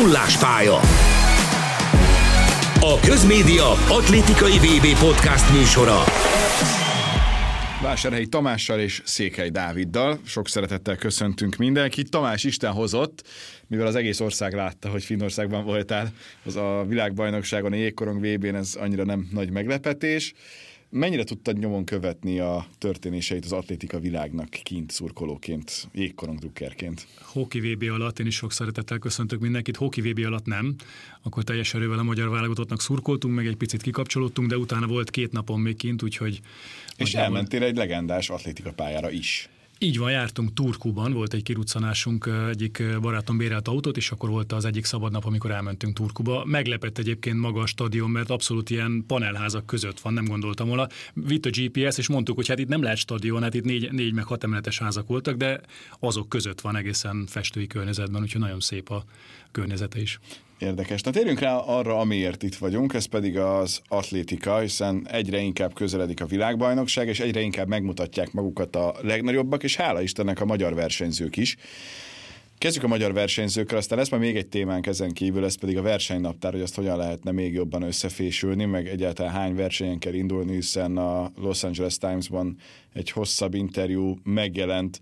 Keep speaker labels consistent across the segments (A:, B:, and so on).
A: Nullás pálya. A Közmédia atlétikai VB podcast műsora.
B: Vásárhelyi Tamással és Székely Dáviddal. Sok szeretettel köszöntünk mindenkit. Tamás Isten hozott, mivel az egész ország látta, hogy Finnországban voltál, az a világbajnokságon, a jégkorong VB-n ez annyira nem nagy meglepetés. Mennyire tudtad nyomon követni a történéseit az atlétika világnak kint szurkolóként, jégkorong drukkerként?
C: Hoki VB alatt én is sok szeretettel köszöntök mindenkit, Hoki VB alatt nem, akkor teljes erővel a magyar válogatottnak szurkoltunk, meg egy picit kikapcsolódtunk, de utána volt két napon még kint, úgyhogy...
B: És elmentél egy legendás atlétika pályára is.
C: Így van, jártunk Turkuban, volt egy kiruccanásunk, egyik barátom bérelt autót, és akkor volt az egyik szabad nap, amikor elmentünk Turkuba. Meglepett egyébként maga a stadion, mert abszolút ilyen panelházak között van, nem gondoltam volna. Vitt a GPS, és mondtuk, hogy hát itt nem lehet stadion, hát itt négy, négy meg hat emeletes házak voltak, de azok között van egészen festői környezetben, úgyhogy nagyon szép a környezete is.
B: Érdekes. Na térjünk rá arra, amiért itt vagyunk, ez pedig az atlétika, hiszen egyre inkább közeledik a világbajnokság, és egyre inkább megmutatják magukat a legnagyobbak, és hála Istennek a magyar versenyzők is. Kezdjük a magyar versenyzőkkel, aztán lesz majd még egy témánk ezen kívül, ez pedig a versenynaptár, hogy azt hogyan lehetne még jobban összefésülni, meg egyáltalán hány versenyen kell indulni, hiszen a Los Angeles Times-ban egy hosszabb interjú megjelent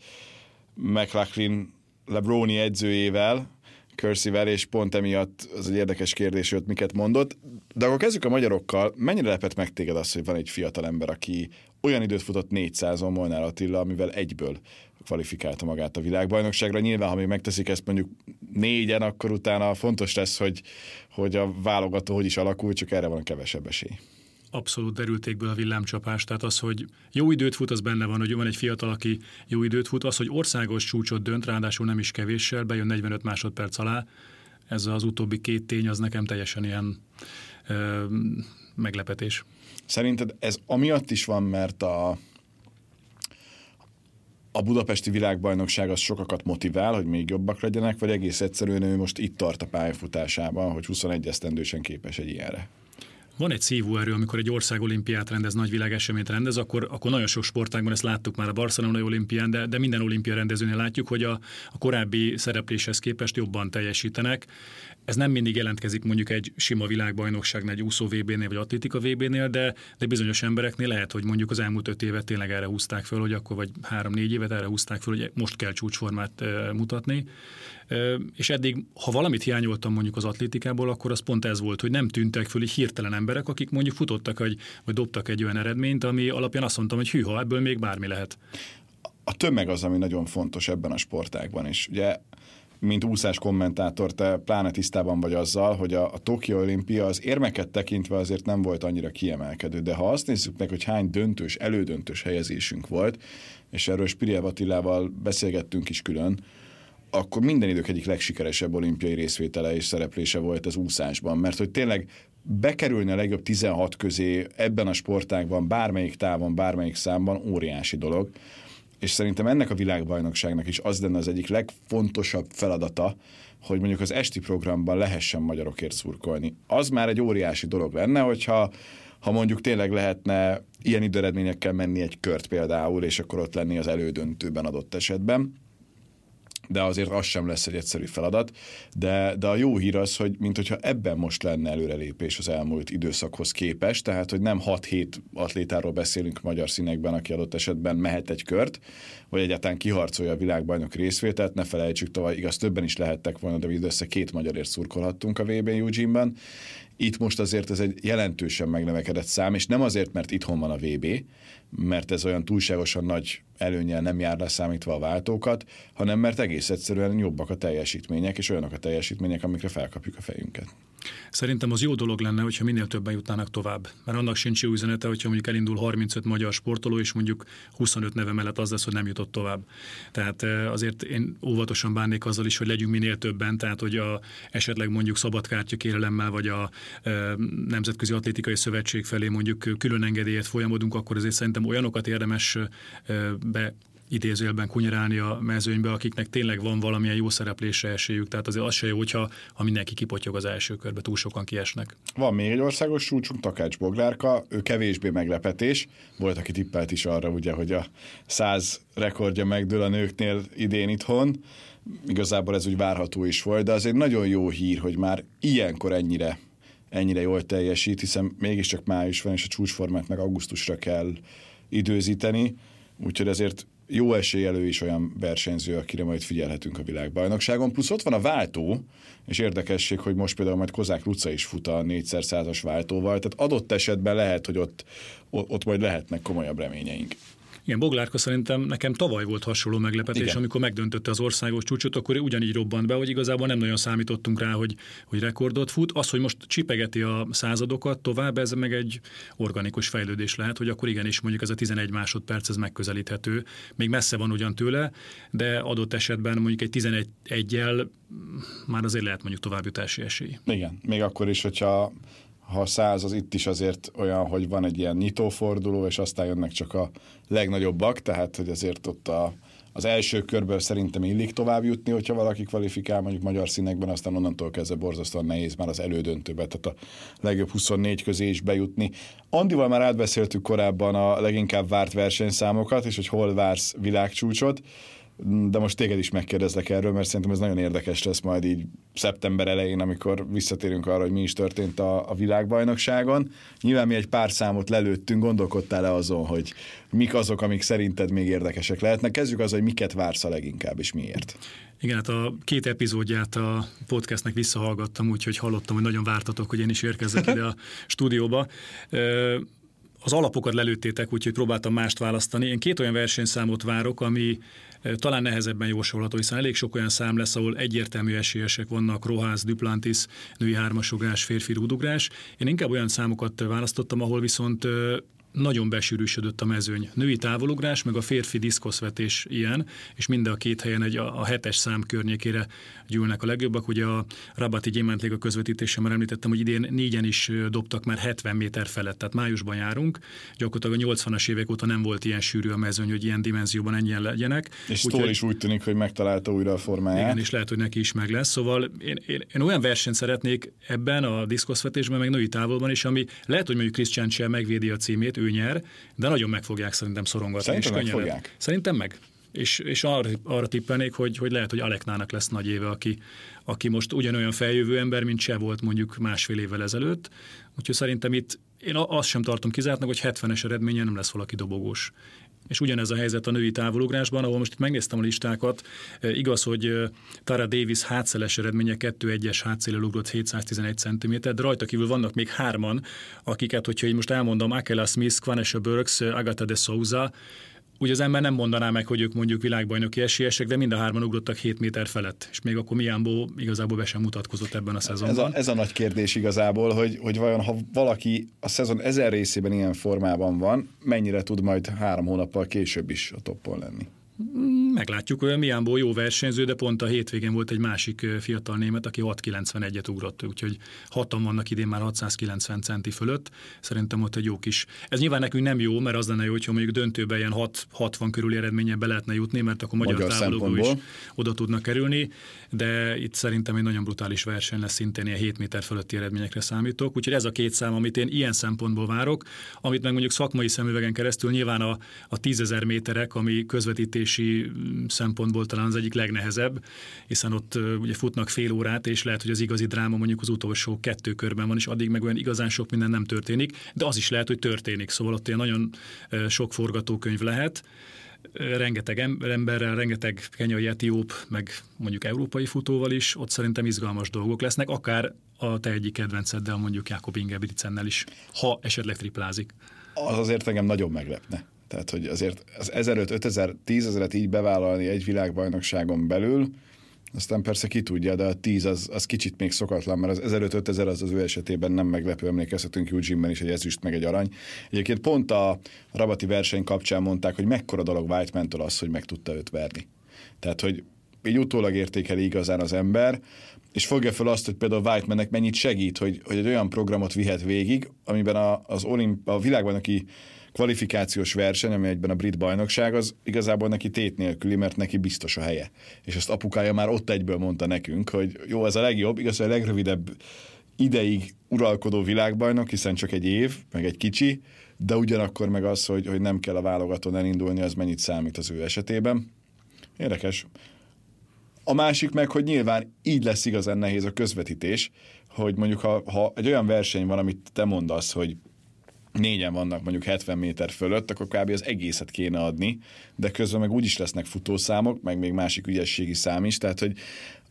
B: McLaughlin Lebroni edzőjével, Cursivel, és pont emiatt az egy érdekes kérdés, hogy miket mondott. De akkor kezdjük a magyarokkal. Mennyire lepett meg téged az, hogy van egy fiatal ember, aki olyan időt futott 400-on Molnár Attila, amivel egyből kvalifikálta magát a világbajnokságra. Nyilván, ha még megteszik ezt mondjuk négyen, akkor utána fontos lesz, hogy, hogy a válogató hogy is alakul, csak erre van kevesebb esély
C: abszolút derültékből a villámcsapás. Tehát az, hogy jó időt fut, az benne van, hogy van egy fiatal, aki jó időt fut. Az, hogy országos csúcsot dönt, ráadásul nem is kevéssel, bejön 45 másodperc alá. Ez az utóbbi két tény, az nekem teljesen ilyen ö, meglepetés.
B: Szerinted ez amiatt is van, mert a, a budapesti világbajnokság az sokakat motivál, hogy még jobbak legyenek, vagy egész egyszerűen ő most itt tart a pályafutásában, hogy 21 esztendősen képes egy ilyenre?
C: Van egy szívóerő, amikor egy ország olimpiát rendez, nagy világeseményt rendez, akkor, akkor nagyon sok sportágban ezt láttuk már a Barcelonai olimpián, de, de minden olimpia rendezőnél látjuk, hogy a, a korábbi szerepléshez képest jobban teljesítenek. Ez nem mindig jelentkezik mondjuk egy sima világbajnokságnál, egy úszó VB-nél vagy atlétika VB-nél, de, de bizonyos embereknél lehet, hogy mondjuk az elmúlt öt évet tényleg erre húzták föl, hogy akkor vagy három-négy évet erre húzták föl, hogy most kell csúcsformát mutatni. És eddig, ha valamit hiányoltam mondjuk az atlétikából, akkor az pont ez volt, hogy nem tűntek föl így hirtelen emberek, akik mondjuk futottak, vagy, vagy dobtak egy olyan eredményt, ami alapján azt mondtam, hogy hűha, ebből még bármi lehet.
B: A tömeg az, ami nagyon fontos ebben a sportágban is. Ugye mint úszás kommentátor, te pláne tisztában vagy azzal, hogy a, a Tokyo Olimpia az érmeket tekintve azért nem volt annyira kiemelkedő, de ha azt nézzük meg, hogy hány döntős, elődöntős helyezésünk volt, és erről Spirjev Attilával beszélgettünk is külön, akkor minden idők egyik legsikeresebb olimpiai részvétele és szereplése volt az úszásban, mert hogy tényleg bekerülni a legjobb 16 közé ebben a sportágban, bármelyik távon, bármelyik számban óriási dolog és szerintem ennek a világbajnokságnak is az lenne az egyik legfontosabb feladata, hogy mondjuk az esti programban lehessen magyarokért szurkolni. Az már egy óriási dolog lenne, hogyha ha mondjuk tényleg lehetne ilyen időredményekkel menni egy kört például, és akkor ott lenni az elődöntőben adott esetben de azért az sem lesz egy egyszerű feladat. De, de a jó hír az, hogy mint hogyha ebben most lenne előrelépés az elmúlt időszakhoz képest, tehát hogy nem 6-7 atlétáról beszélünk magyar színekben, aki adott esetben mehet egy kört, vagy egyáltalán kiharcolja a világbajnok részvételt, ne felejtsük, tavaly igaz többen is lehettek volna, de mindössze két magyarért szurkolhattunk a VB Eugene-ben. Itt most azért ez egy jelentősen megnövekedett szám, és nem azért, mert itthon van a VB, mert ez olyan túlságosan nagy előnyel nem jár leszámítva a váltókat, hanem mert egész egyszerűen jobbak a teljesítmények, és olyanok a teljesítmények, amikre felkapjuk a fejünket.
C: Szerintem az jó dolog lenne, hogyha minél többen jutnának tovább. Mert annak sincs jó üzenete, hogyha mondjuk elindul 35 magyar sportoló, és mondjuk 25 neve mellett az lesz, hogy nem jutott tovább. Tehát azért én óvatosan bánnék azzal is, hogy legyünk minél többen, tehát hogy a, esetleg mondjuk szabadkártya kérelemmel, vagy a e, Nemzetközi Atlétikai Szövetség felé mondjuk külön engedélyet folyamodunk, akkor azért szerintem olyanokat érdemes e, be idézőjelben kunyerálni a mezőnybe, akiknek tényleg van valamilyen jó szereplésre esélyük. Tehát azért az se jó, hogyha ha mindenki kipotyog az első körbe, túl sokan kiesnek.
B: Van még egy országos csúcsunk, Takács Boglárka, ő kevésbé meglepetés. Volt, aki tippelt is arra, ugye, hogy a száz rekordja megdől a nőknél idén itthon. Igazából ez úgy várható is volt, de azért nagyon jó hír, hogy már ilyenkor ennyire ennyire jól teljesít, hiszen mégiscsak május van, és a csúcsformát meg augusztusra kell időzíteni, úgyhogy ezért jó esélyelő is olyan versenyző, akire majd figyelhetünk a világbajnokságon. Plusz ott van a váltó, és érdekesség, hogy most például majd Kozák Luca is fut a 4x százas váltóval, tehát adott esetben lehet, hogy ott, ott majd lehetnek komolyabb reményeink.
C: Igen, Boglárka szerintem nekem tavaly volt hasonló meglepetés, Igen. amikor megdöntötte az országos csúcsot, akkor ugyanígy robbant be, hogy igazából nem nagyon számítottunk rá, hogy, hogy rekordot fut. Az, hogy most csipegeti a századokat tovább, ez meg egy organikus fejlődés lehet, hogy akkor igenis mondjuk ez a 11 másodperc ez megközelíthető. Még messze van ugyan tőle, de adott esetben mondjuk egy 11 egyel már azért lehet mondjuk továbbjutási esély.
B: Igen, még akkor is, hogyha ha száz, az itt is azért olyan, hogy van egy ilyen nyitóforduló, és aztán jönnek csak a legnagyobbak, tehát hogy azért ott a, az első körből szerintem illik tovább jutni, hogyha valaki kvalifikál mondjuk magyar színekben, aztán onnantól kezdve borzasztóan nehéz már az elődöntőbe, tehát a legjobb 24 közé is bejutni. Andival már átbeszéltük korábban a leginkább várt versenyszámokat, és hogy hol vársz világcsúcsot de most téged is megkérdezlek erről, mert szerintem ez nagyon érdekes lesz majd így szeptember elején, amikor visszatérünk arra, hogy mi is történt a, a világbajnokságon. Nyilván mi egy pár számot lelőttünk, gondolkodtál-e azon, hogy mik azok, amik szerinted még érdekesek lehetnek? Kezdjük az, hogy miket vársz a leginkább, és miért.
C: Igen, hát a két epizódját a podcastnek visszahallgattam, úgyhogy hallottam, hogy nagyon vártatok, hogy én is érkezzek ide a stúdióba az alapokat lelőttétek, úgyhogy próbáltam mást választani. Én két olyan versenyszámot várok, ami talán nehezebben jósolható, hiszen elég sok olyan szám lesz, ahol egyértelmű esélyesek vannak, Rohász, Duplantis, női hármasugrás, férfi rúdugrás. Én inkább olyan számokat választottam, ahol viszont nagyon besűrűsödött a mezőny. Női távolugrás, meg a férfi diszkoszvetés ilyen, és mind a két helyen egy a, a hetes szám környékére gyűlnek a legjobbak. Ugye a Rabati Gyémánt a közvetítése már említettem, hogy idén négyen is dobtak már 70 méter felett, tehát májusban járunk. Gyakorlatilag a 80-as évek óta nem volt ilyen sűrű a mezőny, hogy ilyen dimenzióban ennyien legyenek.
B: És Szól is úgy tűnik, hogy megtalálta újra a formáját.
C: Igen, és lehet, hogy neki is meg lesz. Szóval én, én, én olyan versenyt szeretnék ebben a diszkoszvetésben, meg női távolban is, ami lehet, hogy mondjuk Cseh megvédi a címét, ő nyer, de nagyon meg fogják szerintem szorongatni.
B: Szerintem meg fogják.
C: Szerintem meg. És, és arra, arra tippelnék, hogy, hogy lehet, hogy Aleknának lesz nagy éve, aki, aki most ugyanolyan feljövő ember, mint se volt mondjuk másfél évvel ezelőtt. Úgyhogy szerintem itt én azt sem tartom kizártnak, hogy 70-es eredménye nem lesz valaki dobogós. És ugyanez a helyzet a női távolugrásban, ahol most itt megnéztem a listákat, e, igaz, hogy e, Tara Davis hátszeles eredménye 2-1-es hátszélel ugrott 711 cm, de rajta kívül vannak még hárman, akiket, hogyha én most elmondom, Akela Smith, Quanesha Burks, Agatha de Souza, úgy az ember nem mondaná meg, hogy ők mondjuk világbajnoki esélyesek, de mind a hárman ugrottak 7 méter felett, és még akkor Miámbó igazából be sem mutatkozott ebben a szezonban.
B: Ez a, ez a nagy kérdés igazából, hogy, hogy vajon ha valaki a szezon ezer részében ilyen formában van, mennyire tud majd három hónappal később is a toppon lenni?
C: Meglátjuk, hogy Miánból jó versenyző, de pont a hétvégén volt egy másik fiatal német, aki 691-et ugrott, úgyhogy hatan vannak idén már 690 centi fölött. Szerintem ott egy jó kis. Ez nyilván nekünk nem jó, mert az lenne jó, hogyha mondjuk döntőben ilyen 6, 60 körüli eredménye be lehetne jutni, mert akkor magyar, magyar távologó is oda tudnak kerülni, de itt szerintem egy nagyon brutális verseny lesz, szintén ilyen 7 méter fölötti eredményekre számítok. Úgyhogy ez a két szám, amit én ilyen szempontból várok, amit meg mondjuk szakmai szemüvegen keresztül nyilván a, a 10.000 méterek, ami közvetítés vezetési szempontból talán az egyik legnehezebb, hiszen ott ugye futnak fél órát, és lehet, hogy az igazi dráma mondjuk az utolsó kettő körben van, és addig meg olyan igazán sok minden nem történik, de az is lehet, hogy történik. Szóval ott ilyen nagyon sok forgatókönyv lehet rengeteg emberrel, rengeteg kenyai etióp, meg mondjuk európai futóval is, ott szerintem izgalmas dolgok lesznek, akár a te egyik kedvenceddel, mondjuk Jakob Ingebrigtsennel is, ha esetleg triplázik.
B: Az azért engem nagyon meglepne. Tehát, hogy azért az 1005, 5000, 10 ezeret így bevállalni egy világbajnokságon belül, aztán persze ki tudja, de a 10 az, az kicsit még szokatlan, mert az 1005 ezer az az ő esetében nem meglepő, emlékezhetünk Eugene-ben is egy ezüst meg egy arany. Egyébként pont a rabati verseny kapcsán mondták, hogy mekkora dolog Whiteman-től az, hogy meg tudta őt verni. Tehát, hogy így utólag értékeli igazán az ember. És fogja fel azt, hogy például Whitemannek mennyit segít, hogy, hogy egy olyan programot vihet végig, amiben a, az olimp, a világbajnoki kvalifikációs verseny, ami egyben a brit bajnokság, az igazából neki tét nélküli, mert neki biztos a helye. És azt apukája már ott egyből mondta nekünk, hogy jó, ez a legjobb, igaz, a legrövidebb ideig uralkodó világbajnok, hiszen csak egy év, meg egy kicsi, de ugyanakkor meg az, hogy, hogy nem kell a válogatón elindulni, az mennyit számít az ő esetében. Érdekes. A másik meg, hogy nyilván így lesz igazán nehéz a közvetítés, hogy mondjuk ha, ha egy olyan verseny van, amit te mondasz, hogy négyen vannak mondjuk 70 méter fölött, akkor kb. az egészet kéne adni, de közben meg úgyis lesznek futószámok, meg még másik ügyességi szám is, tehát hogy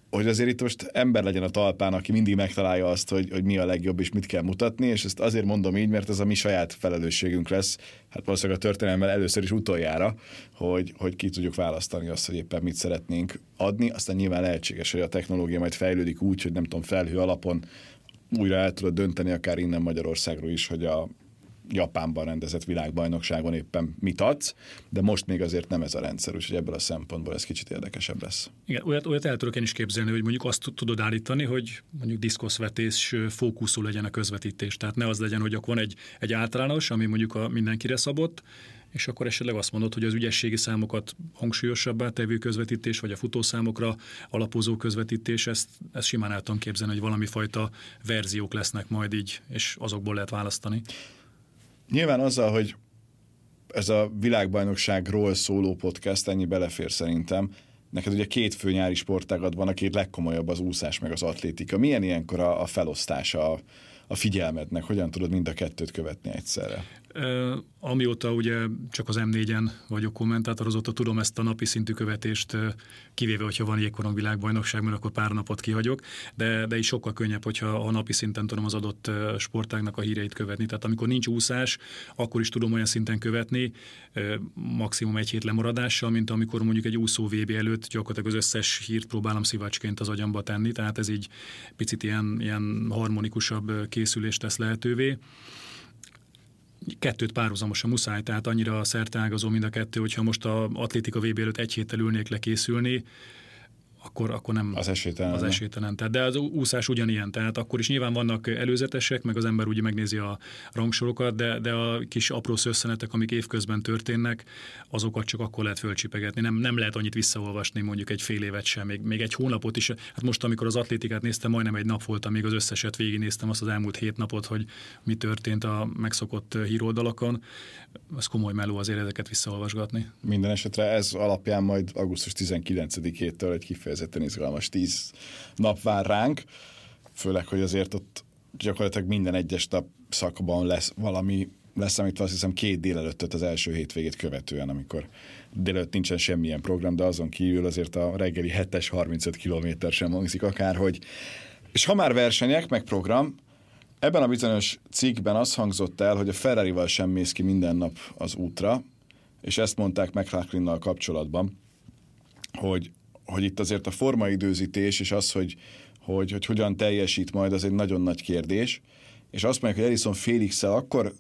B: hogy azért itt most ember legyen a talpán, aki mindig megtalálja azt, hogy, hogy mi a legjobb és mit kell mutatni, és ezt azért mondom így, mert ez a mi saját felelősségünk lesz, hát valószínűleg a történelemmel először is utoljára, hogy, hogy ki tudjuk választani azt, hogy éppen mit szeretnénk adni, aztán nyilván lehetséges, hogy a technológia majd fejlődik úgy, hogy nem tudom, felhő alapon újra el tudod dönteni akár innen Magyarországról is, hogy a Japánban rendezett világbajnokságon éppen mit adsz, de most még azért nem ez a rendszer, úgyhogy ebből a szempontból ez kicsit érdekesebb lesz.
C: Igen, olyat, olyat el tudok én is képzelni, hogy mondjuk azt tudod állítani, hogy mondjuk diszkoszvetés fókuszú legyen a közvetítés. Tehát ne az legyen, hogy akkor van egy, egy általános, ami mondjuk a mindenkire szabott, és akkor esetleg azt mondod, hogy az ügyességi számokat hangsúlyosabbá tevő közvetítés, vagy a futószámokra alapozó közvetítés, ezt, ezt simán el tudom képzelni, hogy valami fajta verziók lesznek majd így, és azokból lehet választani.
B: Nyilván azzal, hogy ez a világbajnokságról szóló podcast ennyi belefér szerintem, neked ugye két fő nyári sportágad van, a két legkomolyabb az úszás meg az atlétika. Milyen ilyenkor a, a felosztása a, a figyelmednek? Hogyan tudod mind a kettőt követni egyszerre?
C: Amióta ugye csak az M4-en vagyok kommentátor, azóta tudom ezt a napi szintű követést, kivéve, hogyha van jégkoron világbajnokság, mert akkor pár napot kihagyok, de, de is sokkal könnyebb, hogyha a napi szinten tudom az adott sportágnak a híreit követni. Tehát amikor nincs úszás, akkor is tudom olyan szinten követni, maximum egy hét lemaradással, mint amikor mondjuk egy úszó VB előtt gyakorlatilag az összes hírt próbálom szivacsként az agyamba tenni, tehát ez így picit ilyen, ilyen harmonikusabb készülést tesz lehetővé kettőt párhuzamosan muszáj, tehát annyira szerteágazó mind a kettő, hogyha most a atlétika VB előtt egy héttel ülnék lekészülni, akkor, akkor nem
B: az esélytelen.
C: Az esélytelen. Tehát, de az úszás ugyanilyen, tehát akkor is nyilván vannak előzetesek, meg az ember ugye megnézi a rangsorokat, de, de a kis apró szösszenetek, amik évközben történnek, azokat csak akkor lehet fölcsipegetni. Nem, nem lehet annyit visszaolvasni mondjuk egy fél évet sem, még, még egy hónapot is. Hát most, amikor az atlétikát néztem, majdnem egy nap volt, amíg az összeset végignéztem azt az elmúlt hét napot, hogy mi történt a megszokott híroldalakon. Az komoly meló azért ezeket visszaolvasgatni.
B: Minden esetre ez alapján majd augusztus 19-től egy kifejezés kifejezetten izgalmas tíz nap vár ránk, főleg, hogy azért ott gyakorlatilag minden egyes nap szakban lesz valami lesz, amit azt hiszem két délelőttöt az első hétvégét követően, amikor délelőtt nincsen semmilyen program, de azon kívül azért a reggeli 7-es 35 km sem hangzik akárhogy. És ha már versenyek, meg program, ebben a bizonyos cikkben az hangzott el, hogy a Ferrari-val sem mész ki minden nap az útra, és ezt mondták McLaughlin kapcsolatban, hogy hogy itt azért a formaidőzítés és az, hogy, hogy, hogy hogyan teljesít majd, az egy nagyon nagy kérdés. És azt mondják, hogy Elison félix akkor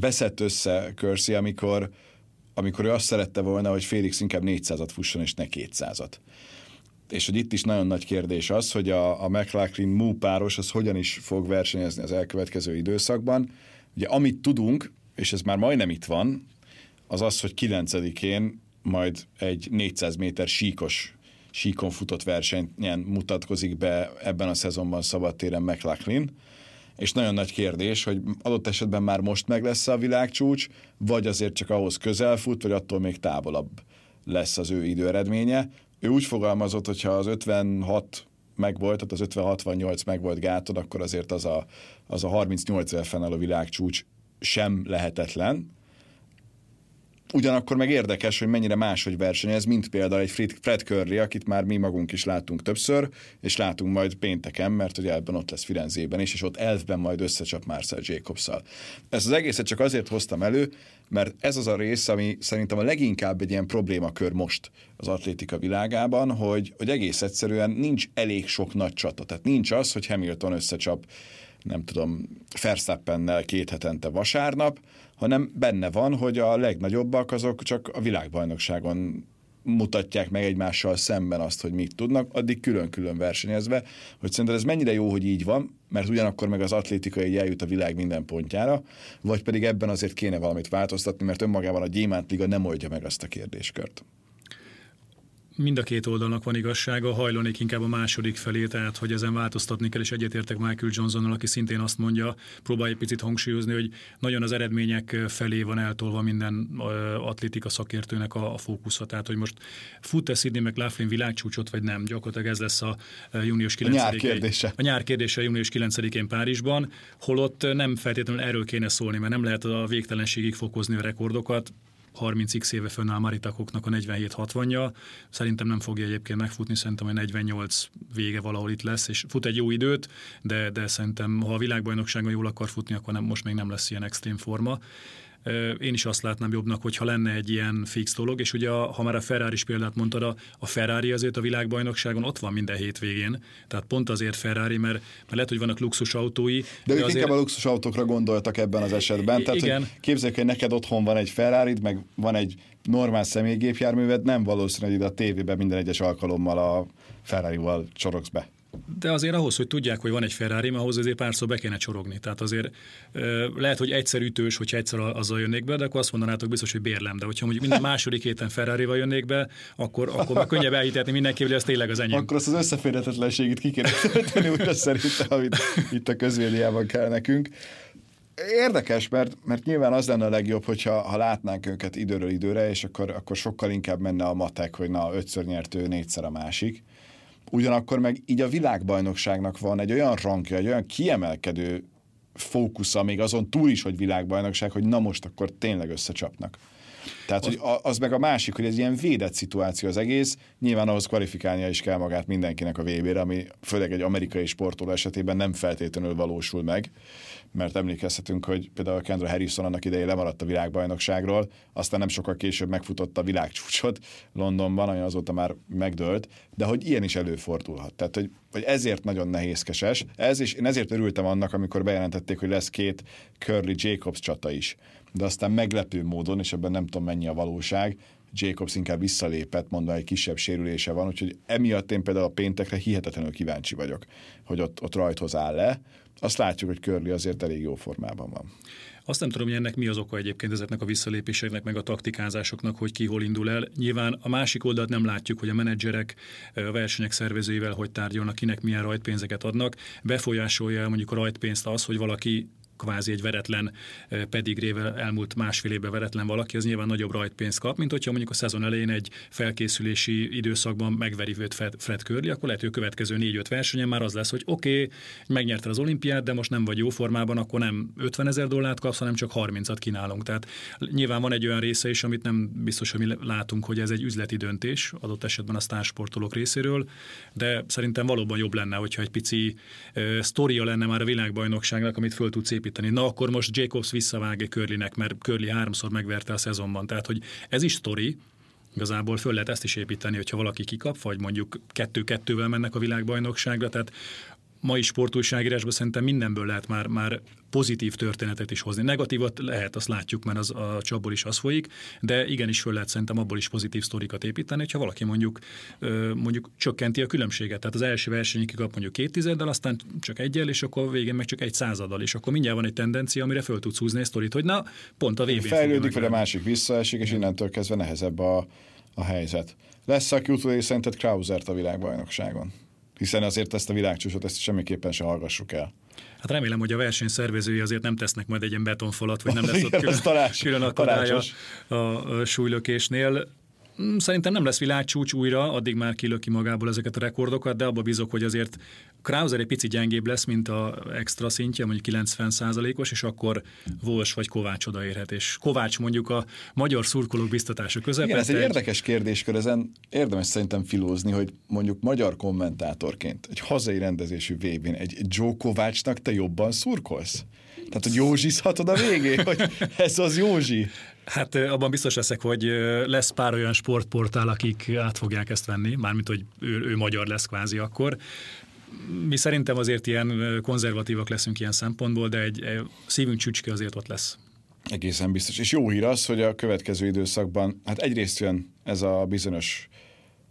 B: veszett össze Körsi, amikor, amikor ő azt szerette volna, hogy Félix inkább 400-at fusson, és ne 200-at. És hogy itt is nagyon nagy kérdés az, hogy a, a McLaughlin Mu páros az hogyan is fog versenyezni az elkövetkező időszakban. Ugye amit tudunk, és ez már majdnem itt van, az az, hogy 9-én majd egy 400 méter síkos síkon futott versenyen mutatkozik be ebben a szezonban szabadtéren McLaughlin, és nagyon nagy kérdés, hogy adott esetben már most meg lesz a világcsúcs, vagy azért csak ahhoz közel fut, vagy attól még távolabb lesz az ő időeredménye. Ő úgy fogalmazott, hogy ha az 56 megvolt, tehát az 50-68 megvolt gáton, akkor azért az a, az a 38 éve fennálló világcsúcs sem lehetetlen, Ugyanakkor meg érdekes, hogy mennyire máshogy versenyez, mint például egy Fred, Fred Curry, akit már mi magunk is látunk többször, és látunk majd pénteken, mert ugye ebben ott lesz Firenzében is, és ott elfben majd összecsap Marcel Jacobs-szal. Ezt az egészet csak azért hoztam elő, mert ez az a rész, ami szerintem a leginkább egy ilyen problémakör most az atlétika világában, hogy, hogy egész egyszerűen nincs elég sok nagy csata. Tehát nincs az, hogy Hamilton összecsap nem tudom, Verstappennel két hetente vasárnap, hanem benne van, hogy a legnagyobbak azok csak a világbajnokságon mutatják meg egymással szemben azt, hogy mit tudnak, addig külön-külön versenyezve, hogy szerinted ez mennyire jó, hogy így van, mert ugyanakkor meg az atlétika így eljut a világ minden pontjára, vagy pedig ebben azért kéne valamit változtatni, mert önmagában a Gyémánt Liga nem oldja meg azt a kérdéskört
C: mind a két oldalnak van igazsága, hajlanék inkább a második felé, tehát hogy ezen változtatni kell, és egyetértek Michael Johnsonnal, aki szintén azt mondja, próbálja egy picit hangsúlyozni, hogy nagyon az eredmények felé van eltolva minden atlétika szakértőnek a, a fókusza, tehát hogy most fut-e Sidney McLaughlin világcsúcsot, vagy nem, gyakorlatilag ez lesz a június 9
B: A nyár kérdése.
C: A nyár kérdése június 9-én Párizsban, holott nem feltétlenül erről kéne szólni, mert nem lehet a végtelenségig fokozni a rekordokat, 30x éve fönnáll Maritakoknak a 47-60-ja. Szerintem nem fogja egyébként megfutni, szerintem a 48 vége valahol itt lesz, és fut egy jó időt, de, de szerintem ha a világbajnokságon jól akar futni, akkor nem, most még nem lesz ilyen extrém forma. Én is azt látnám jobbnak, hogyha lenne egy ilyen fix dolog, és ugye ha már a Ferrari is példát mondtad, a, a Ferrari azért a világbajnokságon ott van minden hétvégén, tehát pont azért Ferrari, mert, mert lehet, hogy vannak luxus autói.
B: De, de ők azért... inkább a luxus autókra gondoltak ebben az esetben. Tehát, igen. hogy képzeljük, hogy neked otthon van egy Ferrari, meg van egy normál személygépjárműved, nem valószínű, hogy a tévében minden egyes alkalommal a Ferrari-val csorogsz be.
C: De azért ahhoz, hogy tudják, hogy van egy Ferrari, ahhoz azért párszor be kéne csorogni. Tehát azért lehet, hogy egyszer ütős, hogyha egyszer azzal jönnék be, de akkor azt mondanátok biztos, hogy bérlem. De hogyha mondjuk minden második héten Ferrari-val jönnék be, akkor, akkor már könnyebb elhitetni mindenki, hogy ez tényleg az enyém.
B: Akkor azt az összeférhetetlenségét ki kéne tölteni újra szerintem, amit itt a közvéliában kell nekünk. Érdekes, mert, mert nyilván az lenne a legjobb, hogyha ha látnánk őket időről időre, és akkor, akkor sokkal inkább menne a matek, hogy na, ötször nyertő, négyszer a másik Ugyanakkor meg így a világbajnokságnak van egy olyan rankja, egy olyan kiemelkedő fókusza, még azon túl is, hogy világbajnokság, hogy na most akkor tényleg összecsapnak. Tehát, hogy az meg a másik, hogy ez ilyen védett szituáció az egész, nyilván ahhoz kvalifikálnia is kell magát mindenkinek a VB-re, ami főleg egy amerikai sportoló esetében nem feltétlenül valósul meg mert emlékezhetünk, hogy például Kendra Harrison annak idején lemaradt a világbajnokságról, aztán nem sokkal később megfutott a világcsúcsot Londonban, ami azóta már megdőlt, de hogy ilyen is előfordulhat. Tehát, hogy, hogy ezért nagyon nehézkeses. Ez, és én ezért örültem annak, amikor bejelentették, hogy lesz két Curly Jacobs csata is. De aztán meglepő módon, és ebben nem tudom mennyi a valóság, Jacobs inkább visszalépett, mondva egy kisebb sérülése van, úgyhogy emiatt én például a péntekre hihetetlenül kíváncsi vagyok, hogy ott, ott rajthoz áll le. Azt látjuk, hogy Körli azért elég jó formában van.
C: Azt nem tudom, hogy ennek mi az oka egyébként ezeknek a visszalépéseknek, meg a taktikázásoknak, hogy ki hol indul el. Nyilván a másik oldalt nem látjuk, hogy a menedzserek a versenyek szervezőivel hogy tárgyalnak, kinek milyen rajtpénzeket adnak. Befolyásolja mondjuk a rajtpénzt az, hogy valaki kvázi egy veretlen pedigrével elmúlt másfél évben veretlen valaki, az nyilván nagyobb rajtpénzt kap, mint hogyha mondjuk a szezon elején egy felkészülési időszakban megveri őt Fred, Curly, akkor lehet, hogy a következő négy-öt versenyen már az lesz, hogy oké, okay, megnyerte az olimpiát, de most nem vagy jó formában, akkor nem 50 ezer dollárt kapsz, hanem csak 30-at kínálunk. Tehát nyilván van egy olyan része is, amit nem biztos, hogy mi látunk, hogy ez egy üzleti döntés, adott esetben a sztársportolók részéről, de szerintem valóban jobb lenne, hogyha egy pici uh, sztoria lenne már a világbajnokságnak, amit föl tudsz építeni építeni. Na akkor most Jacobs visszavág Körlinek, mert Körli háromszor megverte a szezonban. Tehát, hogy ez is sztori, Igazából föl lehet ezt is építeni, hogyha valaki kikap, vagy mondjuk kettő-kettővel mennek a világbajnokságra, tehát mai sportújságírásban szerintem mindenből lehet már, már pozitív történetet is hozni. Negatívat lehet, azt látjuk, mert az, a csapból is az folyik, de igenis föl lehet szerintem abból is pozitív sztorikat építeni, hogyha valaki mondjuk mondjuk csökkenti a különbséget. Tehát az első versenyig kap mondjuk két tizeddel, aztán csak egyel, és akkor végén meg csak egy századdal, és akkor mindjárt van egy tendencia, amire föl tudsz húzni egy sztorit, hogy na, pont a vb
B: Fejlődik, vagy a másik visszaesik, és innentől kezdve nehezebb a, a helyzet. Lesz, aki utódé szerinted Krausert a világbajnokságon? Hiszen azért ezt a világcsúcsot ezt semmiképpen se hallgassuk el.
C: Hát remélem, hogy a verseny szervezői azért nem tesznek majd egy ilyen betonfalat, vagy nem lesz ott külön, talás, külön akadálya a, a súlylökésnél. Mm, szerintem nem lesz világcsúcs újra, addig már kilöki magából ezeket a rekordokat, de abba bízok, hogy azért Krauser egy pici gyengébb lesz, mint a extra szintje, mondjuk 90 os és akkor Vos vagy Kovács odaérhet. És Kovács mondjuk a magyar szurkolók biztatása közepette. Igen,
B: ez egy érdekes kérdéskör, ezen érdemes szerintem filózni, hogy mondjuk magyar kommentátorként egy hazai rendezésű vb egy Joe Kovácsnak te jobban szurkolsz? Tehát, hogy józsizhatod a végén, hogy ez az Józsi.
C: Hát abban biztos leszek, hogy lesz pár olyan sportportál, akik át fogják ezt venni, mármint, hogy ő, ő magyar lesz kvázi akkor. Mi szerintem azért ilyen konzervatívak leszünk ilyen szempontból, de egy, egy szívünk csücske azért ott lesz.
B: Egészen biztos. És jó hír az, hogy a következő időszakban, hát egyrészt jön ez a bizonyos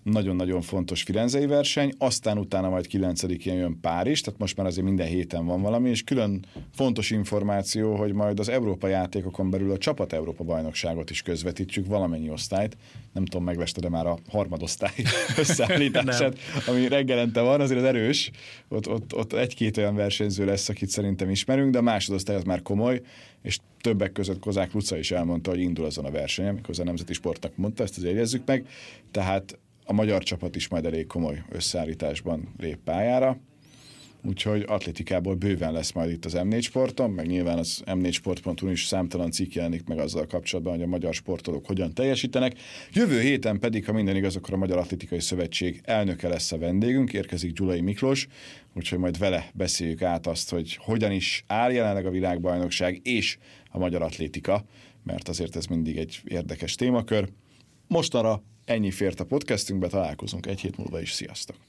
B: nagyon-nagyon fontos firenzei verseny, aztán utána majd 9-én jön Párizs, tehát most már azért minden héten van valami, és külön fontos információ, hogy majd az Európa játékokon belül a csapat Európa bajnokságot is közvetítjük, valamennyi osztályt, nem tudom, megleste, de már a harmadosztály összeállítását, ami reggelente van, azért az erős, ott, ott, ott egy-két olyan versenyző lesz, akit szerintem ismerünk, de a másodosztály az már komoly, és többek között Kozák Luca is elmondta, hogy indul azon a versenyen, mikor a Nemzeti Sportnak mondta, ezt azért jegyezzük meg, tehát a magyar csapat is majd elég komoly összeállításban lép pályára, úgyhogy atlétikából bőven lesz majd itt az M4 sporton, meg nyilván az M4 sport.hu is számtalan cikk jelenik meg azzal kapcsolatban, hogy a magyar sportolók hogyan teljesítenek. Jövő héten pedig, ha minden igaz, akkor a Magyar Atlétikai Szövetség elnöke lesz a vendégünk, érkezik Gyulai Miklós, úgyhogy majd vele beszéljük át azt, hogy hogyan is áll jelenleg a világbajnokság és a magyar atlétika, mert azért ez mindig egy érdekes témakör. Mostanra Ennyi fért a podcastünkbe, találkozunk egy hét múlva is. Sziasztok!